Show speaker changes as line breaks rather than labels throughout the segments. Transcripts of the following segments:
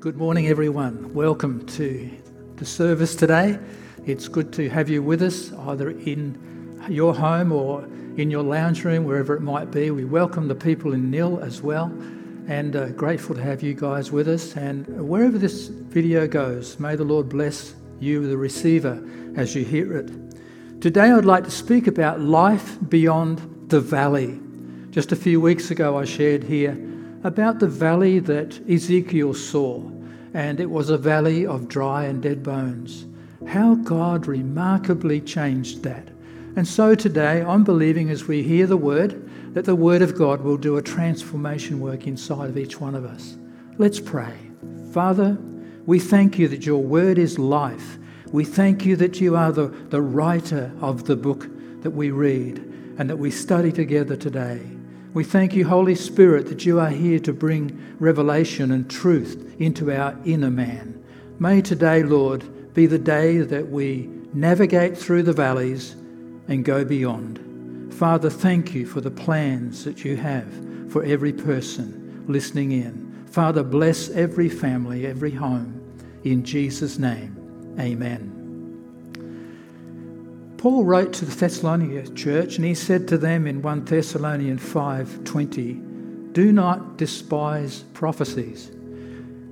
Good morning, everyone. Welcome to the service today. It's good to have you with us, either in your home or in your lounge room, wherever it might be. We welcome the people in Nhill as well, and uh, grateful to have you guys with us. And wherever this video goes, may the Lord bless you, the receiver, as you hear it. Today, I'd like to speak about life beyond the valley. Just a few weeks ago, I shared here about the valley that Ezekiel saw, and it was a valley of dry and dead bones. How God remarkably changed that. And so today, I'm believing as we hear the word that the word of God will do a transformation work inside of each one of us. Let's pray. Father, we thank you that your word is life. We thank you that you are the, the writer of the book that we read and that we study together today. We thank you, Holy Spirit, that you are here to bring revelation and truth into our inner man. May today, Lord, be the day that we navigate through the valleys and go beyond. Father, thank you for the plans that you have for every person listening in. Father, bless every family, every home. In Jesus' name, amen. Paul wrote to the Thessalonian church and he said to them in 1 Thessalonians 5:20, "Do not despise prophecies.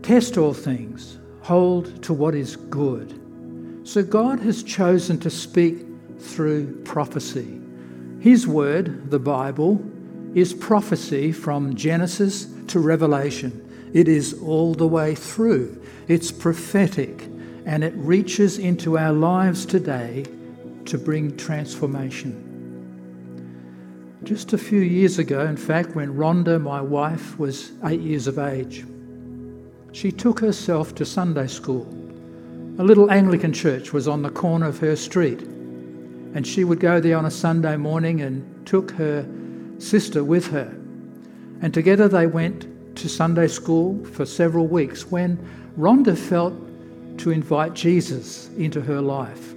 Test all things. Hold to what is good." So God has chosen to speak through prophecy. His word, the Bible, is prophecy from Genesis to Revelation. It is all the way through. It's prophetic and it reaches into our lives today to bring transformation. Just a few years ago, in fact, when Rhonda, my wife, was eight years of age, she took herself to Sunday school. A little Anglican church was on the corner of her street, and she would go there on a Sunday morning and took her sister with her. And together they went to Sunday school for several weeks when Rhonda felt to invite Jesus into her life.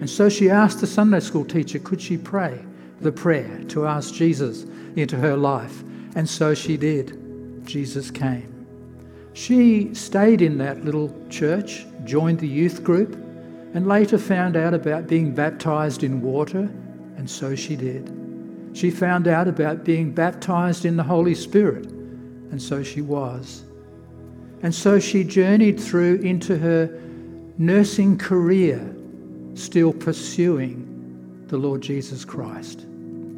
And so she asked the Sunday school teacher, could she pray the prayer to ask Jesus into her life? And so she did. Jesus came. She stayed in that little church, joined the youth group, and later found out about being baptized in water, and so she did. She found out about being baptized in the Holy Spirit, and so she was. And so she journeyed through into her nursing career still pursuing the Lord Jesus Christ.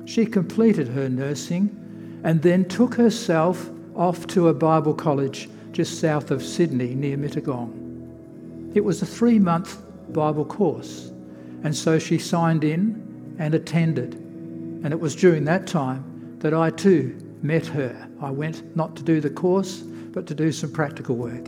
She completed her nursing and then took herself off to a Bible college just south of Sydney near Mittagong. It was a three month Bible course, and so she signed in and attended. And it was during that time that I too met her. I went not to do the course, but to do some practical work.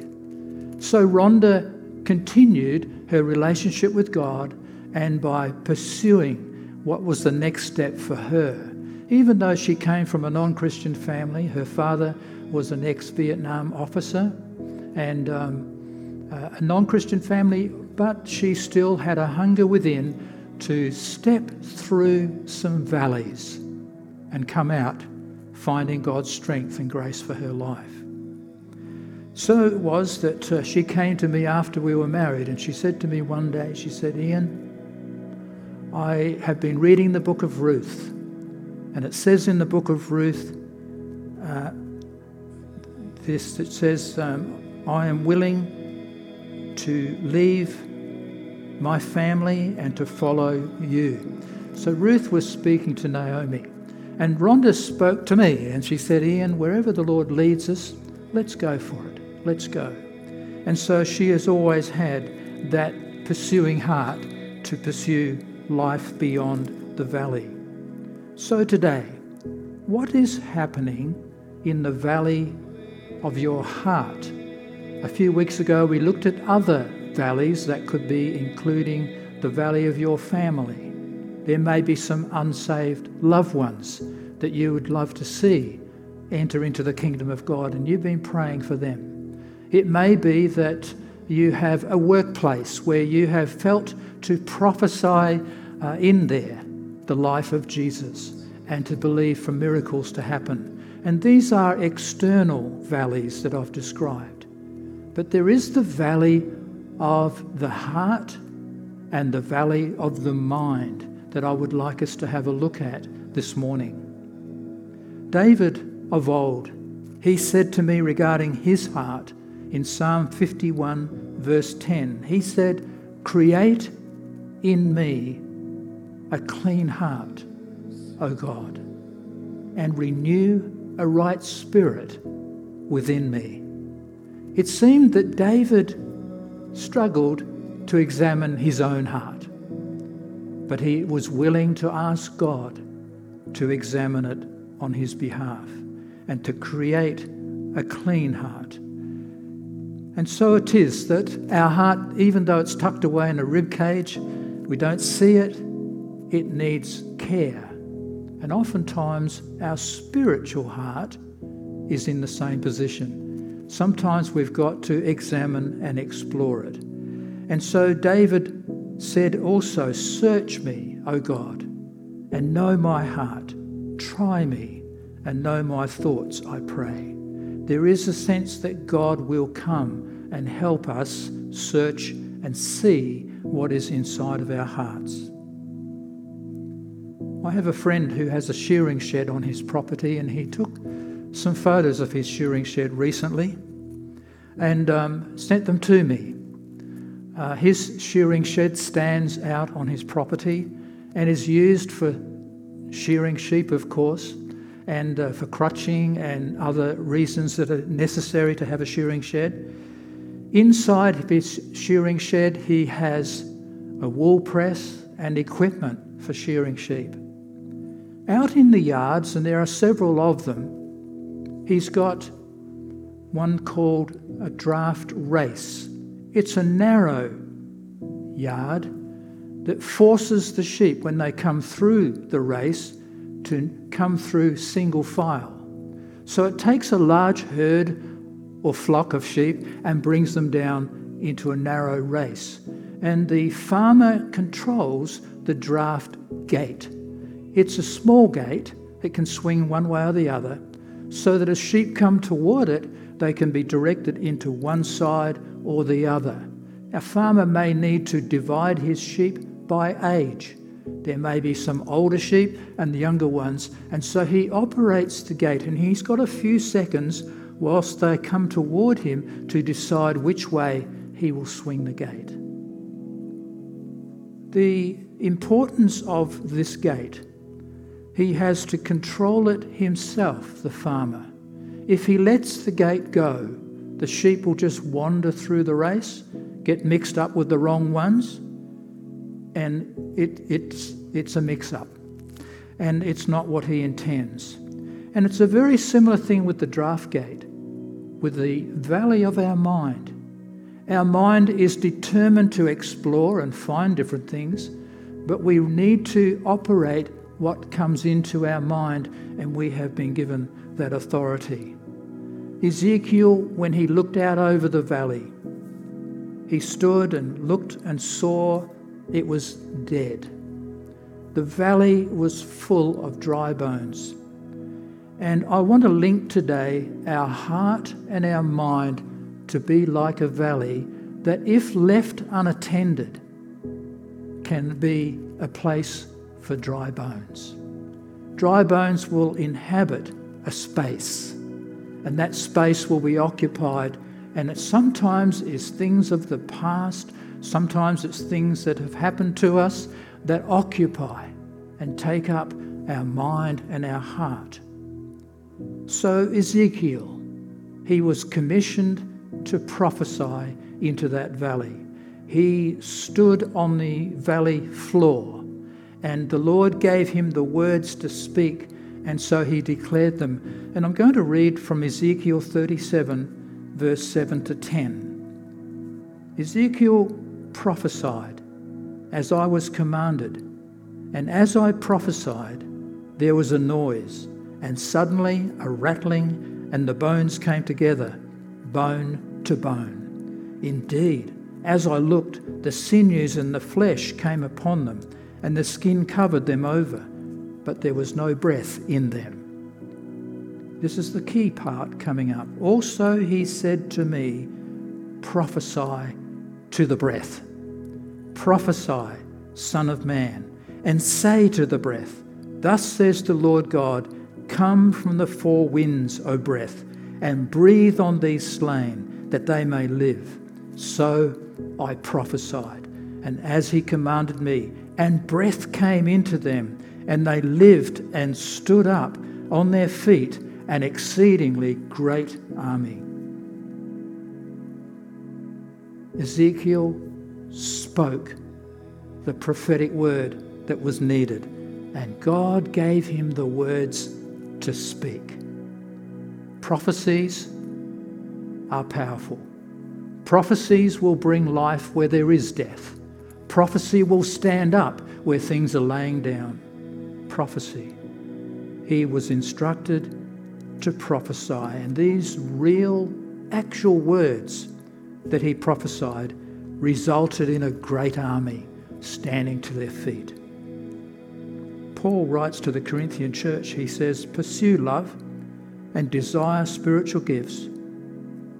So Rhonda continued her relationship with God and by pursuing what was the next step for her. Even though she came from a non Christian family, her father was an ex Vietnam officer and um, a non Christian family, but she still had a hunger within to step through some valleys and come out finding God's strength and grace for her life. So it was that uh, she came to me after we were married and she said to me one day, she said, Ian, I have been reading the book of Ruth, and it says in the book of Ruth, uh, this it says, um, I am willing to leave my family and to follow you. So Ruth was speaking to Naomi, and Rhonda spoke to me, and she said, Ian, wherever the Lord leads us, let's go for it. Let's go. And so she has always had that pursuing heart to pursue life beyond the valley. So today, what is happening in the valley of your heart? A few weeks ago, we looked at other valleys that could be including the valley of your family. There may be some unsaved loved ones that you would love to see enter into the kingdom of God, and you've been praying for them. It may be that you have a workplace where you have felt to prophesy uh, in there the life of Jesus and to believe for miracles to happen. And these are external valleys that I've described. But there is the valley of the heart and the valley of the mind that I would like us to have a look at this morning. David of old, he said to me regarding his heart in Psalm 51, verse 10, he said, Create in me a clean heart, O God, and renew a right spirit within me. It seemed that David struggled to examine his own heart, but he was willing to ask God to examine it on his behalf and to create a clean heart. And so it is that our heart, even though it's tucked away in a rib cage, we don't see it, it needs care. And oftentimes our spiritual heart is in the same position. Sometimes we've got to examine and explore it. And so David said also, Search me, O God, and know my heart. Try me and know my thoughts, I pray. There is a sense that God will come and help us search and see what is inside of our hearts. I have a friend who has a shearing shed on his property, and he took some photos of his shearing shed recently and um, sent them to me. Uh, his shearing shed stands out on his property and is used for shearing sheep, of course, and uh, for crutching and other reasons that are necessary to have a shearing shed. Inside his shearing shed, he has a wool press and equipment for shearing sheep. Out in the yards, and there are several of them, he's got one called a draft race. It's a narrow yard that forces the sheep, when they come through the race, to come through single file. So it takes a large herd or flock of sheep and brings them down into a narrow race. And the farmer controls the draft gate. It's a small gate that can swing one way or the other, so that as sheep come toward it, they can be directed into one side or the other. A farmer may need to divide his sheep by age. There may be some older sheep and the younger ones, and so he operates the gate and he's got a few seconds whilst they come toward him to decide which way he will swing the gate. The importance of this gate he has to control it himself, the farmer. If he lets the gate go, the sheep will just wander through the race, get mixed up with the wrong ones, and it, it's, it's a mix up. And it's not what he intends. And it's a very similar thing with the draft gate, with the valley of our mind. Our mind is determined to explore and find different things, but we need to operate what comes into our mind, and we have been given that authority. Ezekiel, when he looked out over the valley, he stood and looked and saw it was dead. The valley was full of dry bones. And I want to link today our heart and our mind to be like a valley that, if left unattended, can be a place for dry bones. Dry bones will inhabit a space, and that space will be occupied. And it sometimes is things of the past, sometimes it's things that have happened to us that occupy and take up our mind and our heart. So, Ezekiel, he was commissioned to prophesy into that valley. He stood on the valley floor and the Lord gave him the words to speak, and so he declared them. And I'm going to read from Ezekiel 37, verse 7 to 10. Ezekiel prophesied as I was commanded, and as I prophesied, there was a noise, and suddenly a rattling, and the bones came together, bone to bone. Indeed, as I looked, the sinews and the flesh came upon them and the skin covered them over, but there was no breath in them. This is the key part coming up. Also, he said to me, prophesy to the breath. Prophesy, Son of Man, and say to the breath, Thus says the Lord God, Come from the four winds, O breath, and breathe on these slain, that they may live. So I prophesied, and as he commanded me, and breath came into them, and they lived and stood up on their feet, an exceedingly great army. Ezekiel spoke the prophetic word that was needed, and God gave him the words to speak. Prophecies are powerful. Prophecies will bring life where there is death. Prophecy will stand up where things are laying down. Prophecy. He was instructed to prophesy, and these real, actual words that he prophesied resulted in a great army standing to their feet. Paul writes to the Corinthian church, he says, Pursue love and desire spiritual gifts,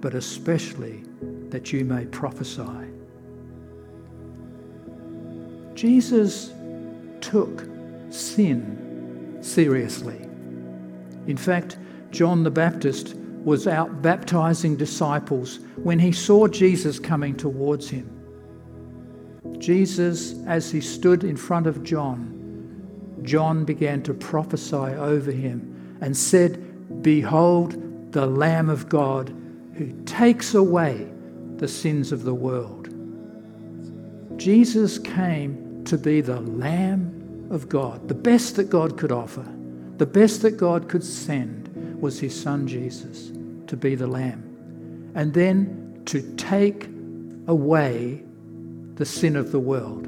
but especially that you may prophesy. Jesus took sin seriously. In fact, John the Baptist was out baptizing disciples when he saw Jesus coming towards him. Jesus, as he stood in front of John, John began to prophesy over him and said, Behold, the Lamb of God who takes away the sins of the world. Jesus came to be the Lamb of God, the best that God could offer, the best that God could send was his son Jesus to be the Lamb. And then to take away the sin of the world.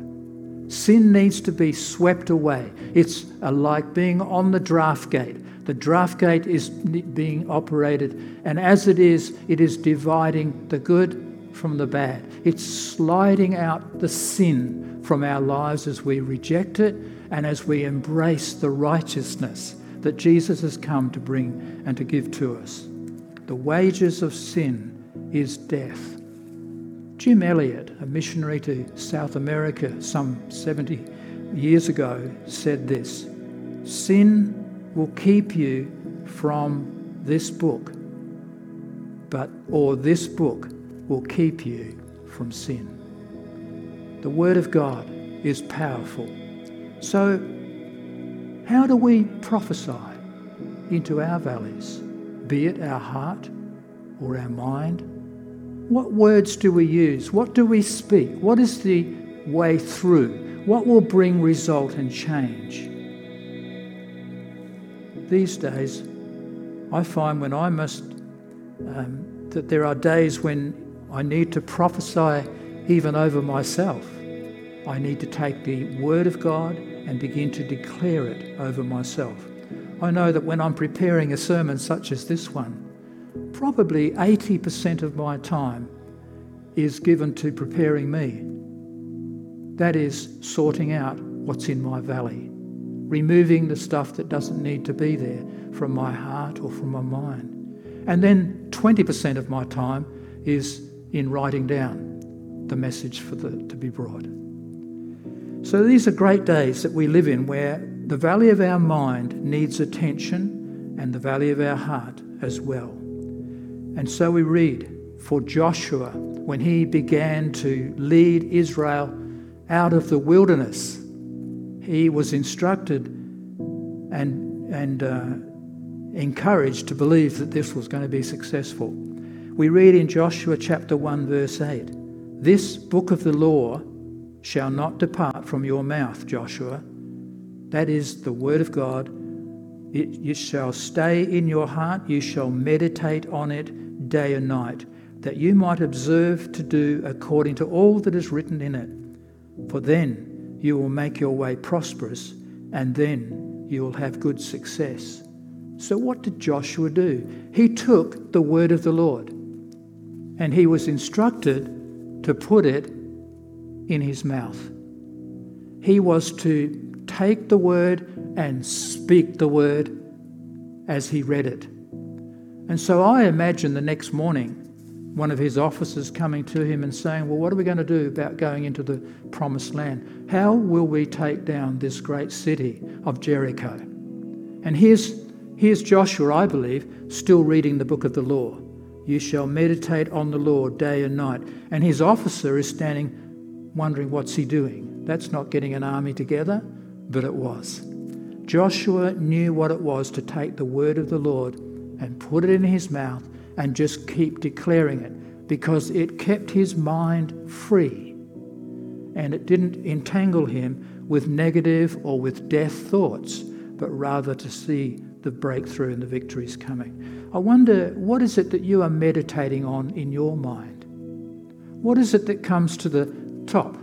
Sin needs to be swept away. It's uh, like being on the draft gate. The draft gate is being operated, and as it is, it is dividing the good from the bad. It's sliding out the sin from our lives as we reject it and as we embrace the righteousness that Jesus has come to bring and to give to us. The wages of sin is death. Jim Elliot, a missionary to South America some 70 years ago, said this Sin will keep you from this book, but or this book will keep you from sin. The Word of God is powerful. So how do we prophesy into our valleys, be it our heart or our mind? What words do we use? What do we speak? What is the way through? What will bring result and change? These days, I find when I must, um, that there are days when I need to prophesy even over myself. I need to take the Word of God and begin to declare it over myself. I know that when I'm preparing a sermon such as this one, probably 80% of my time is given to preparing me. That is sorting out what's in my valley, removing the stuff that doesn't need to be there from my heart or from my mind. And then 20% of my time is in writing down the message for the, to be brought. So these are great days that we live in where the valley of our mind needs attention and the valley of our heart as well. And so we read for Joshua when he began to lead Israel out of the wilderness. He was instructed and, and uh, encouraged to believe that this was going to be successful. We read in Joshua chapter 1, verse 8 This book of the law shall not depart from your mouth, Joshua. That is the word of God. It, it shall stay in your heart. You shall meditate on it day and night, that you might observe to do according to all that is written in it. For then you will make your way prosperous, and then you will have good success. So, what did Joshua do? He took the word of the Lord and he was instructed to put it in his mouth. He was to take the word and speak the word as he read it. And so I imagine the next morning one of his officers coming to him and saying, Well, what are we going to do about going into the promised land? How will we take down this great city of Jericho? And here's, here's Joshua, I believe, still reading the book of the law. You shall meditate on the Lord day and night. And his officer is standing wondering what's he doing. That's not getting an army together, but it was. Joshua knew what it was to take the word of the Lord and put it in his mouth and just keep declaring it because it kept his mind free and it didn't entangle him with negative or with death thoughts, but rather to see the breakthrough and the victories coming. I wonder, what is it that you are meditating on in your mind? What is it that comes to the top?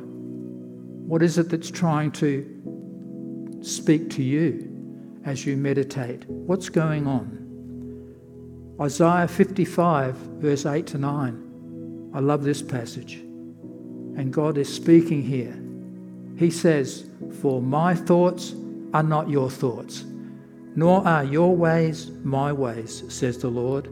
What is it that's trying to speak to you as you meditate? What's going on? Isaiah 55, verse 8 to 9. I love this passage. And God is speaking here. He says, For my thoughts are not your thoughts, nor are your ways my ways, says the Lord.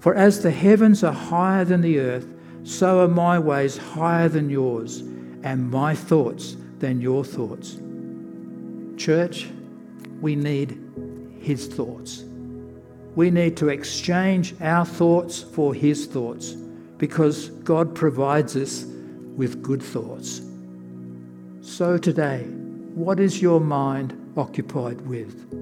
For as the heavens are higher than the earth, so are my ways higher than yours, and my thoughts than your thoughts. Church, we need His thoughts. We need to exchange our thoughts for His thoughts because God provides us with good thoughts. So today, what is your mind occupied with?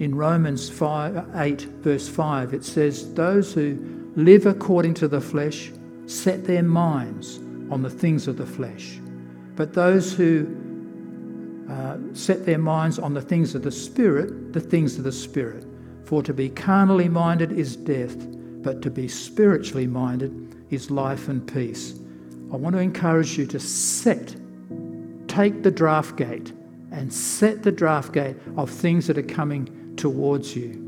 In Romans 5, 8, verse 5, it says, Those who live according to the flesh set their minds on the things of the flesh. But those who uh, set their minds on the things of the Spirit, the things of the Spirit. For to be carnally minded is death, but to be spiritually minded is life and peace. I want to encourage you to set, take the draft gate and set the draft gate of things that are coming towards you.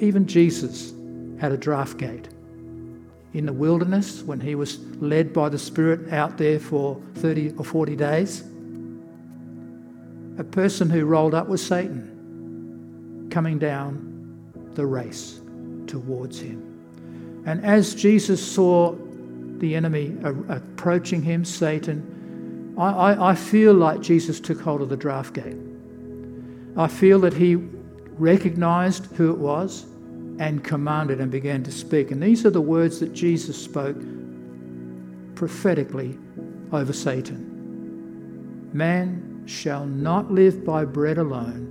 Even Jesus had a draft gate. In the wilderness, when he was led by the Spirit out there for 30 or 40 days, a person who rolled up was Satan coming down the race towards him. And as Jesus saw the enemy approaching him, Satan, I, I, I, feel like Jesus took hold of the draft gate. I feel that he recognized who it was and commanded and began to speak. And these are the words that Jesus spoke prophetically over Satan Man shall not live by bread alone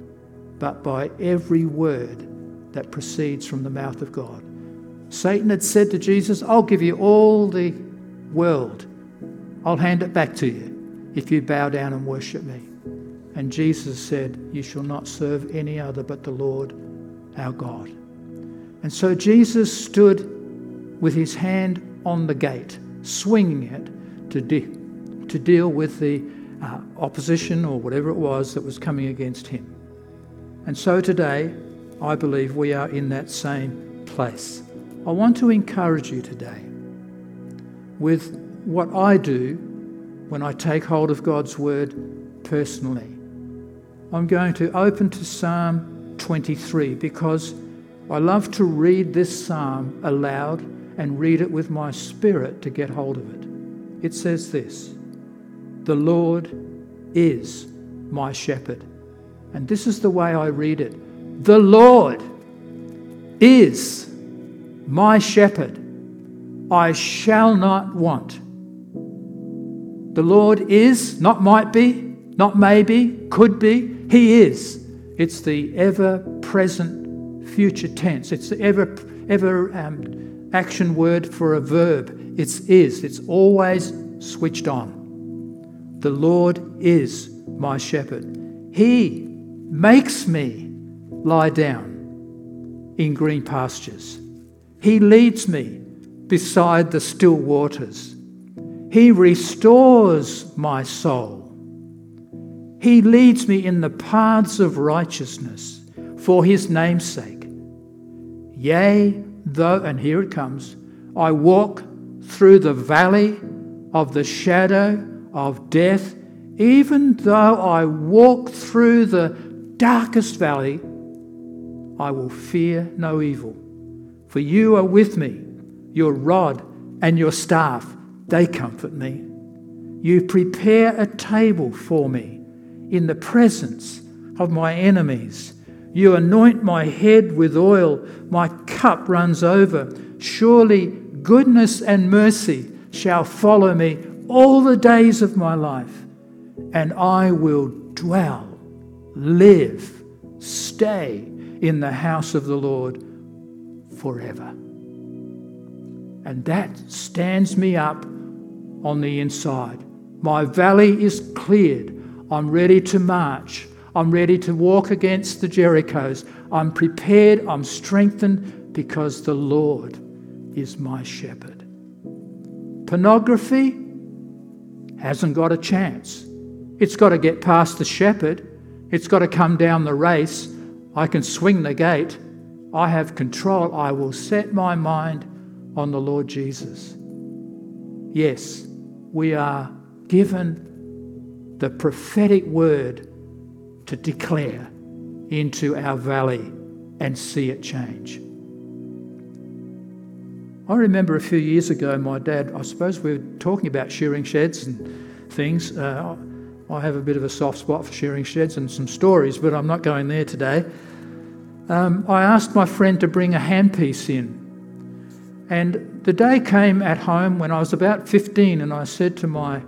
but by every word that proceeds from the mouth of God. Satan had said to Jesus, I'll give you all the world. I'll hand it back to you if you bow down and worship me. And Jesus said, You shall not serve any other but the Lord our God. And so Jesus stood with his hand on the gate, swinging it to, de- to deal with the uh, opposition or whatever it was that was coming against him. And so today, I believe we are in that same place. I want to encourage you today with what I do when I take hold of God's word personally. I'm going to open to Psalm 23 because I love to read this psalm aloud and read it with my spirit to get hold of it. It says this The Lord is my shepherd. And this is the way I read it The Lord is my shepherd. I shall not want. The Lord is, not might be, not maybe, could be, He is. It's the ever present future tense. It's the ever, ever um, action word for a verb. It's is. It's always switched on. The Lord is my shepherd. He makes me lie down in green pastures. He leads me beside the still waters. He restores my soul. He leads me in the paths of righteousness for his name's sake. Yea, though, and here it comes, I walk through the valley of the shadow of death, even though I walk through the darkest valley, I will fear no evil. For you are with me, Your rod and your staff, they comfort me. You prepare a table for me in the presence of my enemies. You anoint my head with oil, my cup runs over. Surely goodness and mercy shall follow me all the days of my life, and I will dwell, live, stay in the house of the Lord forever. And that stands me up on the inside. My valley is cleared. I'm ready to march. I'm ready to walk against the Jerichos. I'm prepared. I'm strengthened because the Lord is my shepherd. Pornography hasn't got a chance. It's got to get past the shepherd. It's got to come down the race. I can swing the gate. I have control. I will set my mind on the Lord Jesus. Yes, we are given the prophetic word to declare into our valley and see it change. I remember a few years ago, my dad, I suppose we were talking about shearing sheds and things. Uh, I have a bit of a soft spot for shearing sheds and some stories, but I'm not going there today. Um, I asked my friend to bring a handpiece in. And the day came at home when I was about 15, and I said to my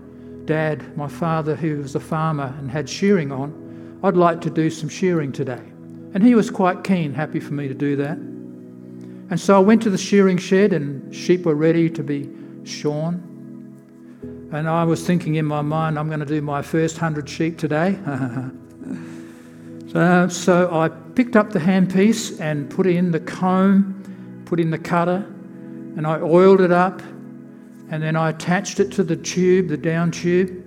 dad, my father, who was a farmer and had shearing on, I'd like to do some shearing today. And he was quite keen, happy for me to do that. And so I went to the shearing shed, and sheep were ready to be shorn. And I was thinking in my mind, I'm going to do my first hundred sheep today. so, uh, so I picked up the handpiece and put in the comb, put in the cutter, and I oiled it up and then I attached it to the tube, the down tube.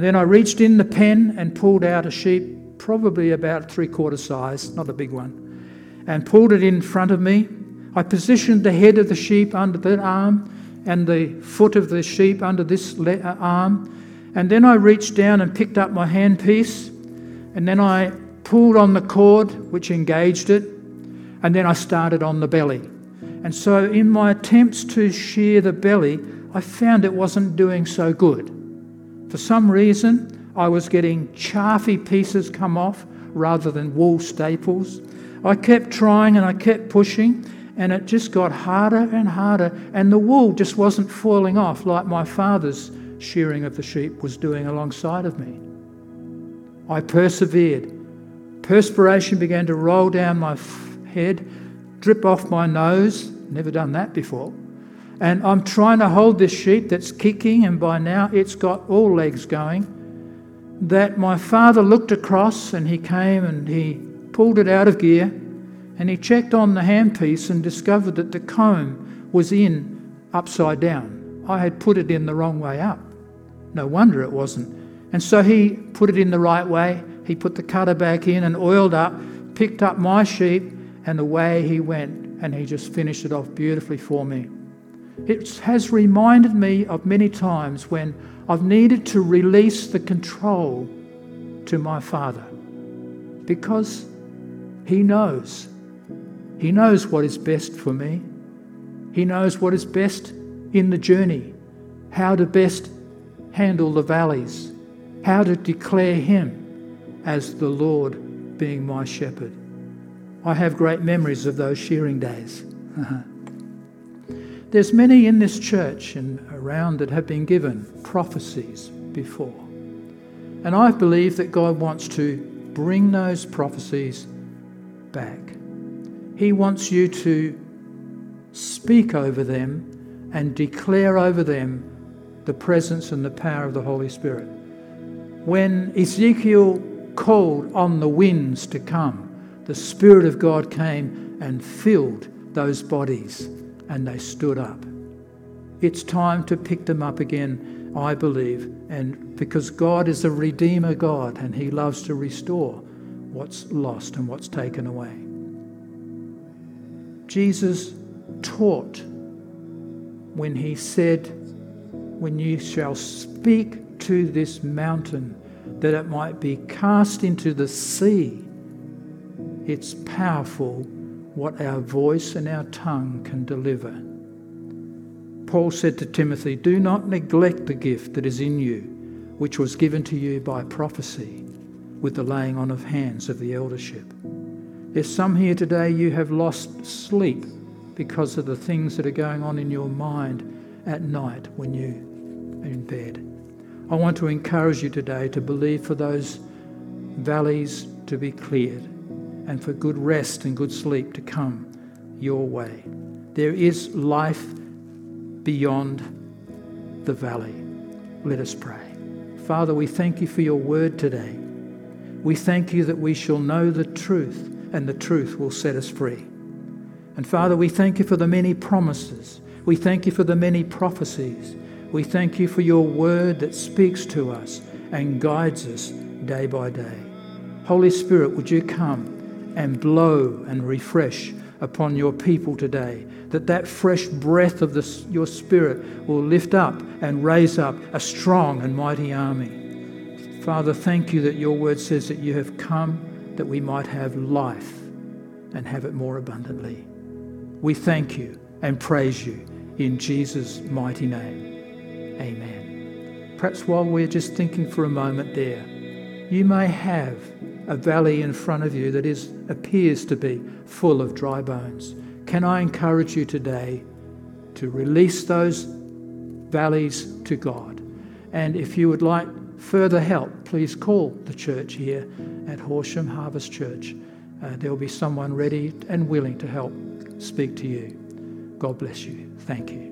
And then I reached in the pen and pulled out a sheep, probably about three quarter size, not a big one, and pulled it in front of me. I positioned the head of the sheep under that arm and the foot of the sheep under this le- uh, arm. And then I reached down and picked up my handpiece. And then I pulled on the cord which engaged it. And then I started on the belly. And so, in my attempts to shear the belly, I found it wasn't doing so good. For some reason, I was getting chaffy pieces come off rather than wool staples. I kept trying and I kept pushing, and it just got harder and harder, and the wool just wasn't falling off like my father's shearing of the sheep was doing alongside of me. I persevered. Perspiration began to roll down my head drip off my nose. Never done that before. And I'm trying to hold this sheep that's kicking, and by now it's got all legs going. That my father looked across and he came and he pulled it out of gear and he checked on the handpiece and discovered that the comb was in upside down. I had put it in the wrong way up. No wonder it wasn't. And so he put it in the right way. He put the cutter back in and oiled up, picked up my sheep, and the way he went, and he just finished it off beautifully for me. It has reminded me of many times when I've needed to release the control to my Father because He knows. He knows what is best for me. He knows what is best in the journey, how to best handle the valleys, how to declare Him as the Lord being my shepherd. I have great memories of those shearing days. There's many in this church and around that have been given prophecies before. And I believe that God wants to bring those prophecies back. He wants you to speak over them and declare over them the presence and the power of the Holy Spirit. When Ezekiel called on the winds to come, the Spirit of God came and filled those bodies and they stood up. It's time to pick them up again, I believe, and because God is a Redeemer God and He loves to restore what's lost and what's taken away. Jesus taught when He said, When you shall speak to this mountain, that it might be cast into the sea it's powerful what our voice and our tongue can deliver. Paul said to Timothy, Do not neglect the gift that is in you, which was given to you by prophecy with the laying on of hands of the eldership. There's some here today you have lost sleep because of the things that are going on in your mind at night when you are in bed. I want to encourage you today to believe for those valleys to be cleared and for good rest and good sleep to come your way. There is life beyond the valley. Let us pray. Father, we thank you for your word today. We thank you that we shall know the truth and the truth will set us free. And Father, we thank you for the many promises. We thank you for the many prophecies. We thank you for your word that speaks to us and guides us day by day. Holy Spirit, would you come and blow and refresh upon your people today, that that fresh breath of the, your Spirit will lift up and raise up a strong and mighty army. Father, thank you that your word says that you have come that we might have life and have it more abundantly. We thank you and praise you in Jesus' mighty name. Amen. Perhaps while we're just thinking for a moment there, you may have a valley in front of you that is, appears to be full of dry bones. Can I encourage you today to release those valleys to God? And if you would like further help, please call the church here at Horsham Harvest Church. Uh, there will be someone ready and willing to help speak to you. God bless you. Thank you.